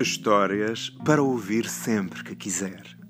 Histórias para ouvir sempre que quiser.